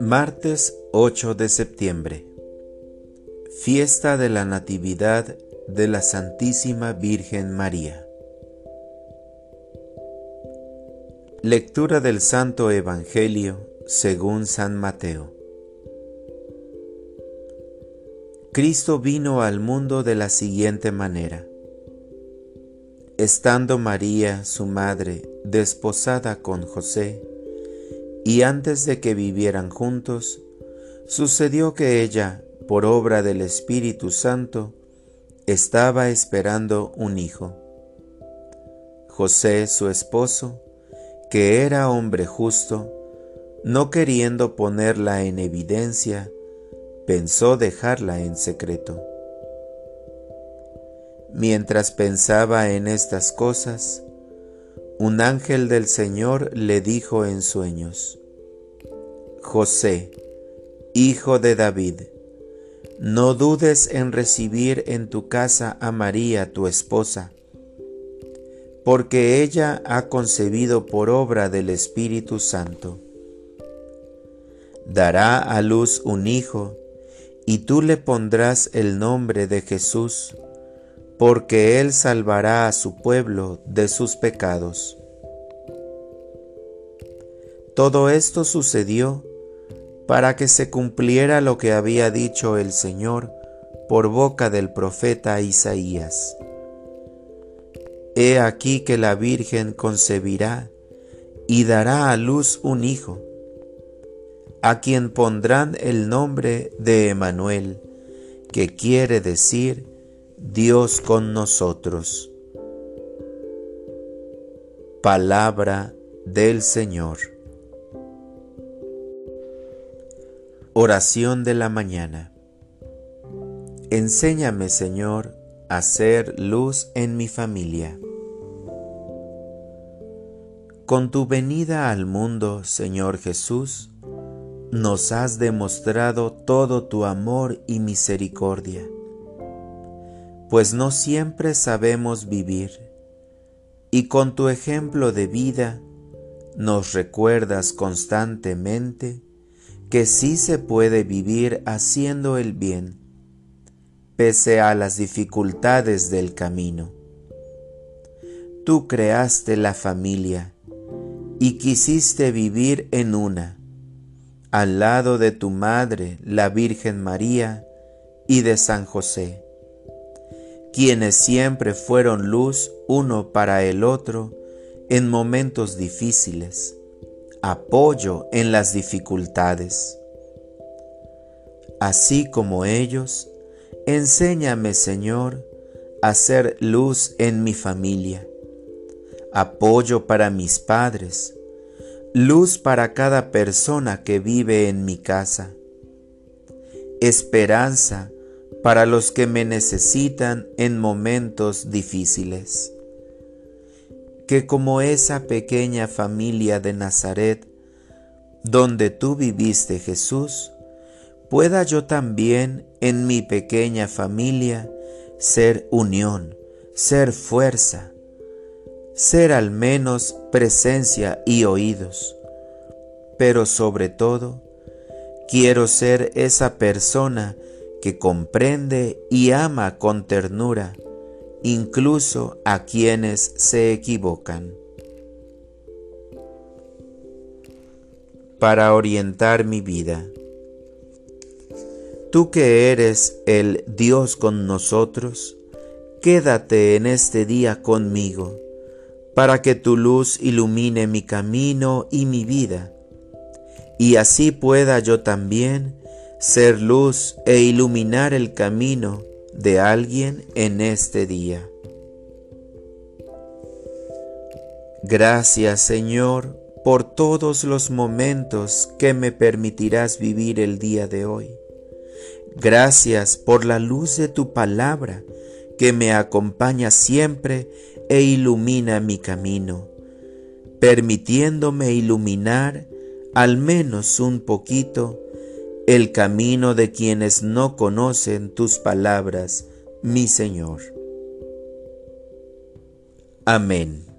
Martes 8 de septiembre. Fiesta de la Natividad de la Santísima Virgen María. Lectura del Santo Evangelio según San Mateo. Cristo vino al mundo de la siguiente manera. Estando María, su madre, desposada con José, y antes de que vivieran juntos, sucedió que ella, por obra del Espíritu Santo, estaba esperando un hijo. José, su esposo, que era hombre justo, no queriendo ponerla en evidencia, pensó dejarla en secreto. Mientras pensaba en estas cosas, un ángel del Señor le dijo en sueños, José, hijo de David, no dudes en recibir en tu casa a María tu esposa, porque ella ha concebido por obra del Espíritu Santo. Dará a luz un hijo, y tú le pondrás el nombre de Jesús, porque él salvará a su pueblo de sus pecados. Todo esto sucedió para que se cumpliera lo que había dicho el Señor por boca del profeta Isaías. He aquí que la Virgen concebirá y dará a luz un hijo, a quien pondrán el nombre de Emanuel, que quiere decir Dios con nosotros. Palabra del Señor. Oración de la mañana. Enséñame, Señor, a ser luz en mi familia. Con tu venida al mundo, Señor Jesús, nos has demostrado todo tu amor y misericordia, pues no siempre sabemos vivir, y con tu ejemplo de vida nos recuerdas constantemente que sí se puede vivir haciendo el bien, pese a las dificultades del camino. Tú creaste la familia y quisiste vivir en una, al lado de tu madre, la Virgen María, y de San José, quienes siempre fueron luz uno para el otro en momentos difíciles apoyo en las dificultades. Así como ellos, enséñame, Señor, a ser luz en mi familia, apoyo para mis padres, luz para cada persona que vive en mi casa, esperanza para los que me necesitan en momentos difíciles. Que como esa pequeña familia de Nazaret, donde tú viviste Jesús, pueda yo también en mi pequeña familia ser unión, ser fuerza, ser al menos presencia y oídos, pero sobre todo, quiero ser esa persona que comprende y ama con ternura incluso a quienes se equivocan. Para orientar mi vida. Tú que eres el Dios con nosotros, quédate en este día conmigo, para que tu luz ilumine mi camino y mi vida, y así pueda yo también ser luz e iluminar el camino de alguien en este día. Gracias Señor por todos los momentos que me permitirás vivir el día de hoy. Gracias por la luz de tu palabra que me acompaña siempre e ilumina mi camino, permitiéndome iluminar al menos un poquito el camino de quienes no conocen tus palabras, mi Señor. Amén.